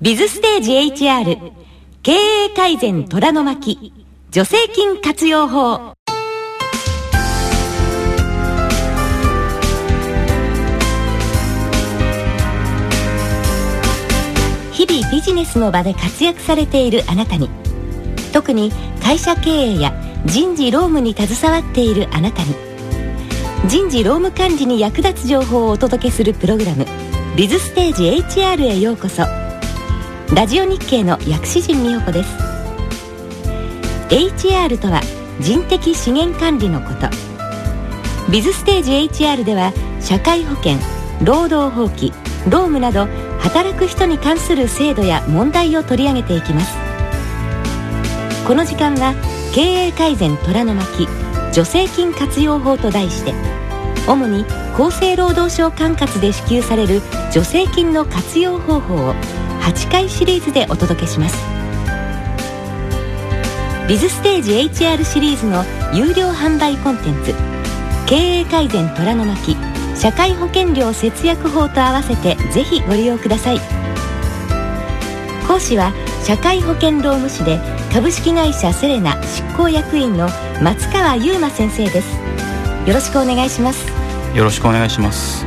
ビズステージ HR 経営改善虎の巻助成金活用法。日々ビジネスの場で活躍されているあなたに特に会社経営や人事労務に携わっているあなたに人事労務管理に役立つ情報をお届けするプログラム「ビズステージ HR」へようこそ。ラジオ日経の薬師陣美穂子です。HR とは人的資源管理のこと。ビズステージ HR では社会保険労働法規労務など働く人に関する制度や問題を取り上げていきます。この時間は経営改善虎の巻助成金活用法と題して主に厚生労働省管轄で支給される助成金の活用方法を8回シリーズでお届けします。ビズステージ HR シリーズの有料販売コンテンツ経営改善虎の巻社会保険料節約法と合わせてぜひご利用ください。講師は社会保険労務士で株式会社セレナ執行役員の松川優馬先生です。よろしくお願いします。よろしくお願いします。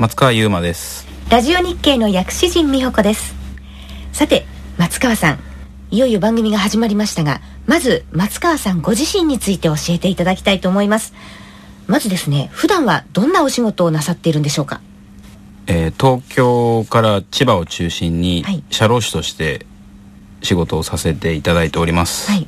松川優馬です。ラジオ日経の薬師陣美穂子です。さて松川さんいよいよ番組が始まりましたがまず松川さんご自身について教えていただきたいと思います。まずですね普段はどんなお仕事をなさっているんでしょうか？えー東京から千葉を中心にはい。社労士として仕事をさせていただいております、はい。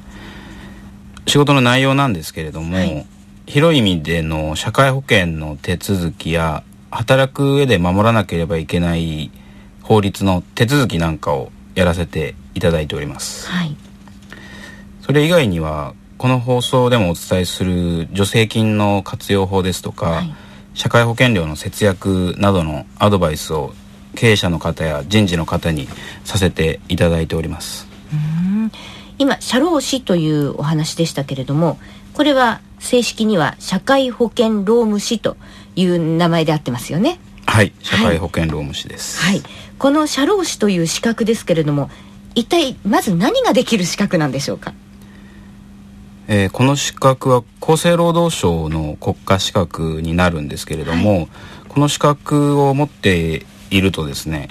仕事の内容なんですけれども、はい。広い意味での社会保険の手続きや働く上で守らなければいけない法律の手続きなんかをやらせていただいております。はい。それ以外にはこの放送でもお伝えする助成金の活用法ですとか、はい。社会保険料の節約などのアドバイスを経営者の方や人事の方にさせていただいております。今社労士というお話でしたけれどもこれは正式には社会保険労務士という名前であってますよね。はい。社会保険労務士です、はい。この社労士という資格ですけれども一体まず何ができる資格なんでしょうか？えーこの資格は厚生労働省の国家資格になるんですけれども、この資格を持っているとですね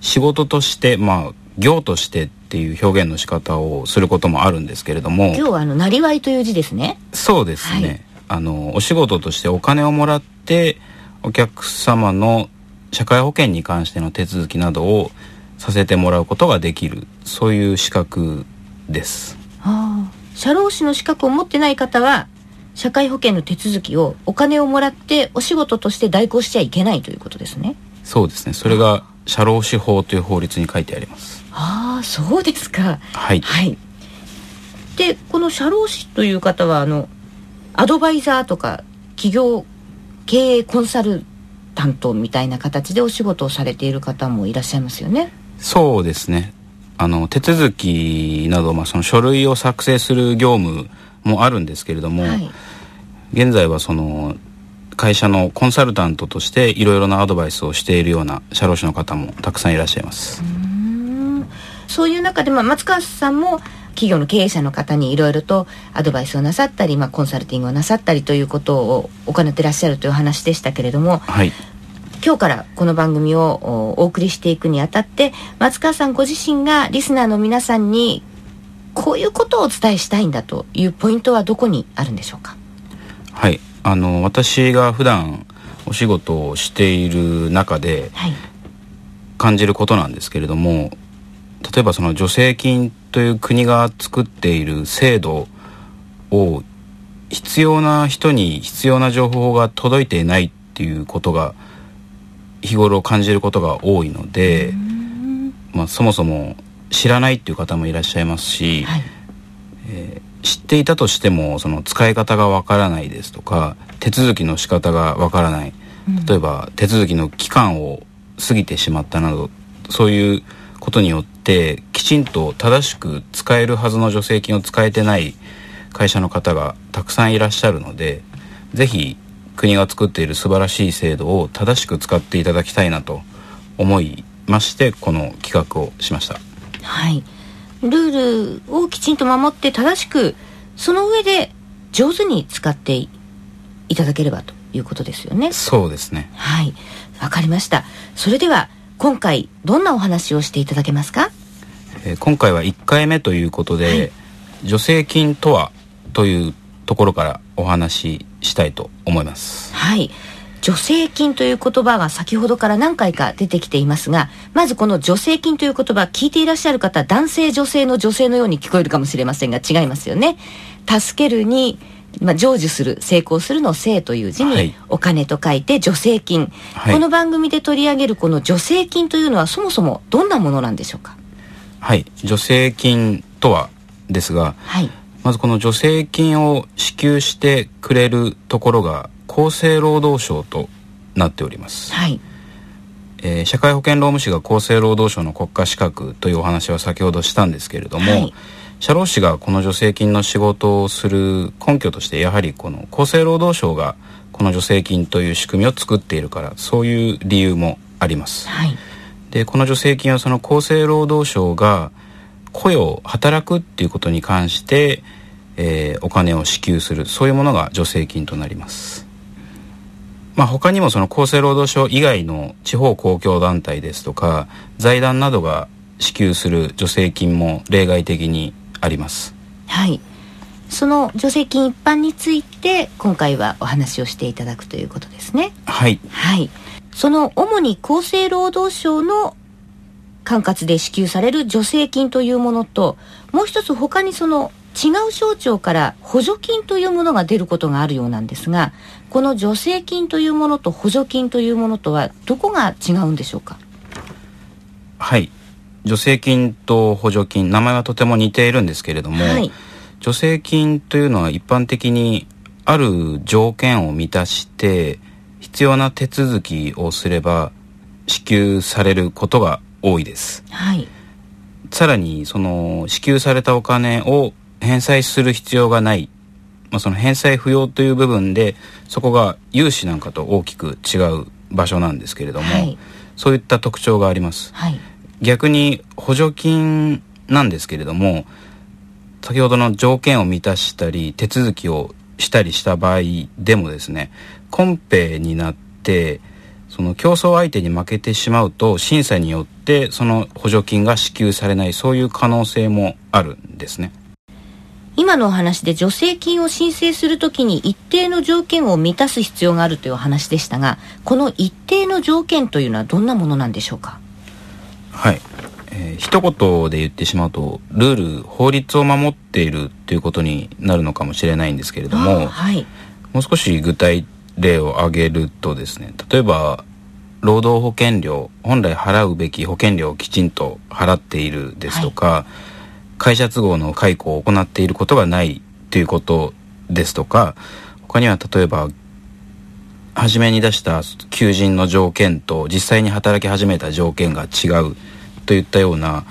仕事としてまあ業としてっていう表現の仕方をすることもあるんですけれども今日はあのなりわいという字ですね。そうですね、はいあのお仕事としてお金をもらってお客様の社会保険に関しての手続きなどをさせてもらうことができるそういう資格です。ああ。社労士の資格を持ってない方は社会保険の手続きをお金をもらってお仕事として代行しちゃいけないということですね。そうですね。それが社労士法という法律に書いてあります。ああそうですか。はい。はい。でこの社労士という方はあのアドバイザーとか企業経営コンサルタントみたいな形でお仕事をされている方もいらっしゃいますよね。そうですね。あの手続きなど、まあ、その書類を作成する業務もあるんですけれども、はい。現在はその会社のコンサルタントとしていろいろなアドバイスをしているような社労士の方もたくさんいらっしゃいます、そういう中で、まあ、松川さんも企業の経営者の方にいろいろとアドバイスをなさったり、まあ、コンサルティングをなさったりということを行ってらっしゃるというお話でしたけれどもはい。今日からこの番組をおお送りしていくにあたって松川さんご自身がリスナーの皆さんにこういうことをお伝えしたいんだというポイントはどこにあるんでしょうか？はい。あの私が普段お仕事をしている中ではい。感じることなんですけれども例えばその助成金という国が作っている制度を必要な人に必要な情報が届いていないっていうことが日頃感じることが多いので、まあ、そもそも知らないっていう方もいらっしゃいますし、はい、えー、知っていたとしてもその使い方がわからないですとか手続きの仕方がわからない。例えば手続きの期間を過ぎてしまったなどそういうことによってきちんと正しく使えるはずの助成金を使えてない会社の方がたくさんいらっしゃるのでぜひ国が作っている素晴らしい制度を正しく使っていただきたいなと思いましてこの企画をしました。はい。ルールをきちんと守って正しくその上で上手に使っていただければということですよね。そうですね。はい。わかりました。それでは今回どんなお話をしていただけますか、えー、今回は1回目ということで、はい、助成金とはというところからお話ししたいと思います。はい。助成金という言葉が先ほどから何回か出てきていますがまずこの助成金という言葉聞いていらっしゃる方男性女性の女性のように聞こえるかもしれませんが違いますよね。助けるにまあ、成就する成功するの「生」という字にお金と書いて助成金、はい、この番組で取り上げるこの助成金というのはそもそもどんなものなんでしょうか？はい。助成金とはですが、はい、まずこの助成金を支給してくれるところが厚生労働省となっております、はい。えー、社会保険労務士が厚生労働省の国家資格というお話は先ほどしたんですけれども、はい。社労士がこの助成金の仕事をする根拠としてやはりこの厚生労働省がこの助成金という仕組みを作っているからそういう理由もあります。はい、でこの助成金はその厚生労働省が雇用働くっていうことに関して、えー、お金を支給するそういうものが助成金となります。まあ、他にもその厚生労働省以外の地方公共団体ですとか財団などが支給する助成金も例外的にあります。はい。その助成金一般について今回はお話をしていただくということですね。はい。はいその主に厚生労働省の管轄で支給される助成金というものともう一つ他にその違う省庁から補助金というものが出ることがあるようなんですがこの助成金というものと補助金というものとはどこが違うんでしょうか？はい。助成金と補助金名前はとても似ているんですけれども、はい、助成金というのは一般的にある条件を満たして必要な手続きをすれば支給されることが多いです、はい、さらにその支給されたお金を返済する必要がない、まあ、その返済不要という部分でそこが融資なんかと大きく違う場所なんですけれども、はい、そういった特徴があります、はい。逆に補助金なんですけれども先ほどの条件を満たしたり手続きをしたりした場合でもですねコンペになってその競争相手に負けてしまうと審査によってその補助金が支給されないそういう可能性もあるんですね。今のお話で助成金を申請するときに一定の条件を満たす必要があるというお話でしたがこの一定の条件というのはどんなものなんでしょうか？はい、えー、一言で言ってしまうとルール法律を守っているっていうことになるのかもしれないんですけれども、はい、もう少し具体例を挙げるとですね例えば労働保険料本来払うべき保険料をきちんと払っているですとか、はい、会社都合の解雇を行っていることがないということですとか他には例えば初めに出した求人の条件と実際に働き始めた条件が違うといったような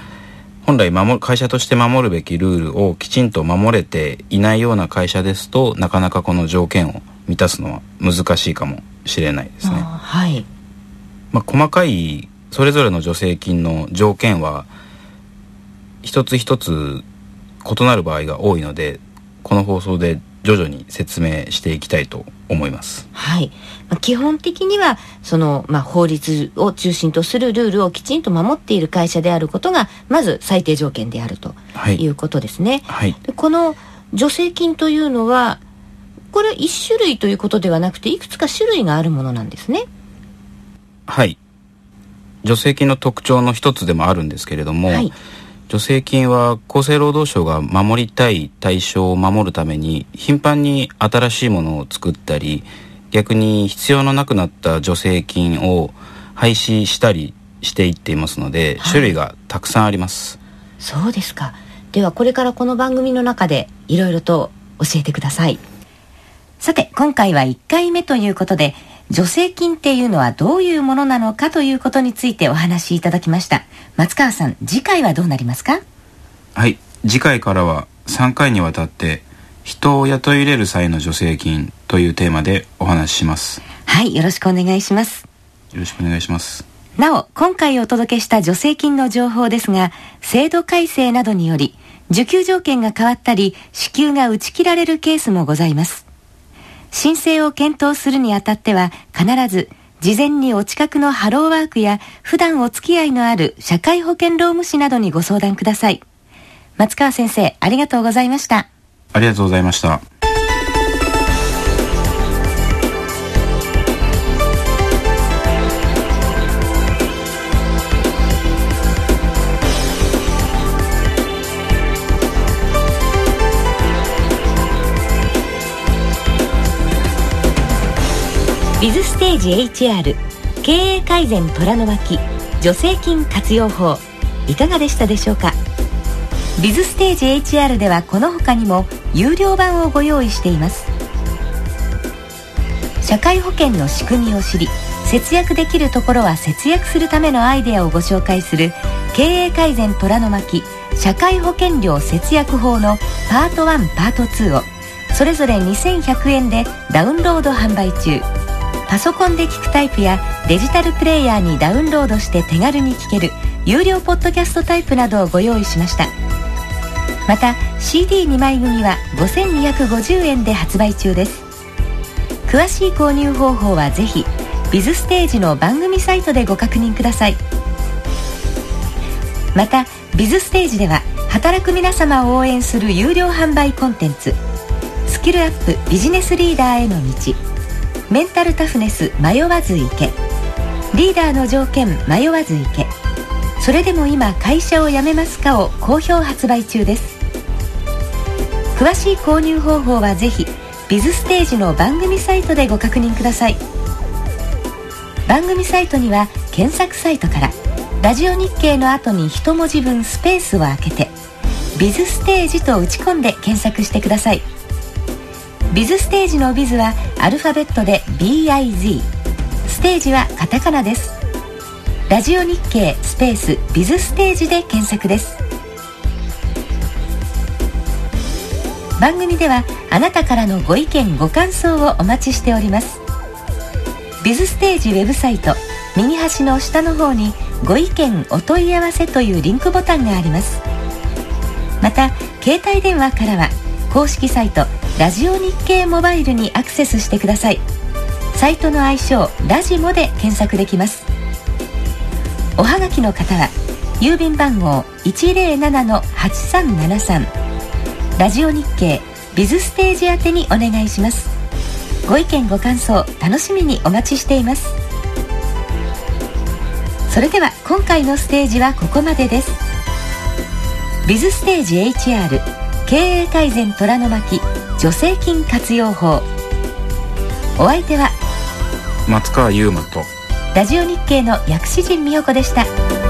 本来守会社として守るべきルールをきちんと守れていないような会社ですとなかなかこの条件を満たすのは難しいかもしれないですね。はい、まあ、細かいそれぞれの助成金の条件は一つ一つ異なる場合が多いのでこの放送で徐々に説明していきたいと思います。はい。まあ、基本的にはそのまあ法律を中心とするルールをきちんと守っている会社であることがまず最低条件であるということですね。はい。でこの助成金というのはこれ一種類ということではなくていくつか種類があるものなんですね。はい。助成金の特徴の一つでもあるんですけれども、はい、助成金は厚生労働省が守りたい対象を守るために頻繁に新しいものを作ったり逆に必要のなくなった助成金を廃止したりしていっていますので、はい、種類がたくさんあります。そうですか。ではこれからこの番組の中でいろいろと教えてくださいさて今回は1回目ということで助成金っていうのはどういうものなのかということについてお話しいただきました。松川さん次回はどうなりますか？はい。次回からは3回にわたって人を雇い入れる際の助成金というテーマでお話しします。はいよろしくお願いします。よろしくお願いします。なお今回お届けした助成金の情報ですが制度改正などにより受給条件が変わったり支給が打ち切られるケースもございます申請を検討するにあたっては必ず事前にお近くのハローワークや普段お付き合いのある社会保険労務士などにご相談ください。松川先生ありがとうございました。ありがとうございました。ビズステージ HR 経営改善虎の巻助成金活用法いかがでしたでしょうか？ビズステージ HR ではこの他にも有料版をご用意しています。社会保険の仕組みを知り節約できるところは節約するためのアイデアをご紹介する経営改善虎の巻社会保険料節約法のパート1パート2をそれぞれ2100円でダウンロード販売中。パソコンで聞くタイプやデジタルプレイヤーにダウンロードして手軽に聞ける有料ポッドキャストタイプなどをご用意しました。また CD2 枚組は5250円で発売中です。詳しい購入方法はぜひビズステージの番組サイトでご確認ください。またビズステージでは働く皆様を応援する有料販売コンテンツスキルアップビジネスリーダーへの道。メンタルタフネス迷わず行け。リーダーの条件迷わず行け。それでも今会社を辞めますかを好評発売中です。詳しい購入方法はぜひビズステージの番組サイトでご確認ください。番組サイトには検索サイトからラジオ日経の後に一文字分スペースを空けてビズステージと打ち込んで検索してください。ビズステージのビズはアルファベットで BIZ ステージはカタカナです。ラジオ日経スペースビズステージで検索です。番組ではあなたからのご意見ご感想をお待ちしております。ビズステージウェブサイト右端の下の方にご意見お問い合わせというリンクボタンがあります。また携帯電話からは公式サイトラジオ日経モバイルにアクセスしてください。サイトの愛称ラジモで検索できます。おはがきの方は郵便番号107-8373ラジオ日経ビズステージ宛てにお願いします。ご意見ご感想楽しみにお待ちしています。それでは今回のステージはここまでです。ビズステージ HR 経営改善虎の巻。助成金活用法お相手は松川優馬とラジオ日経の薬師陣美代子でした。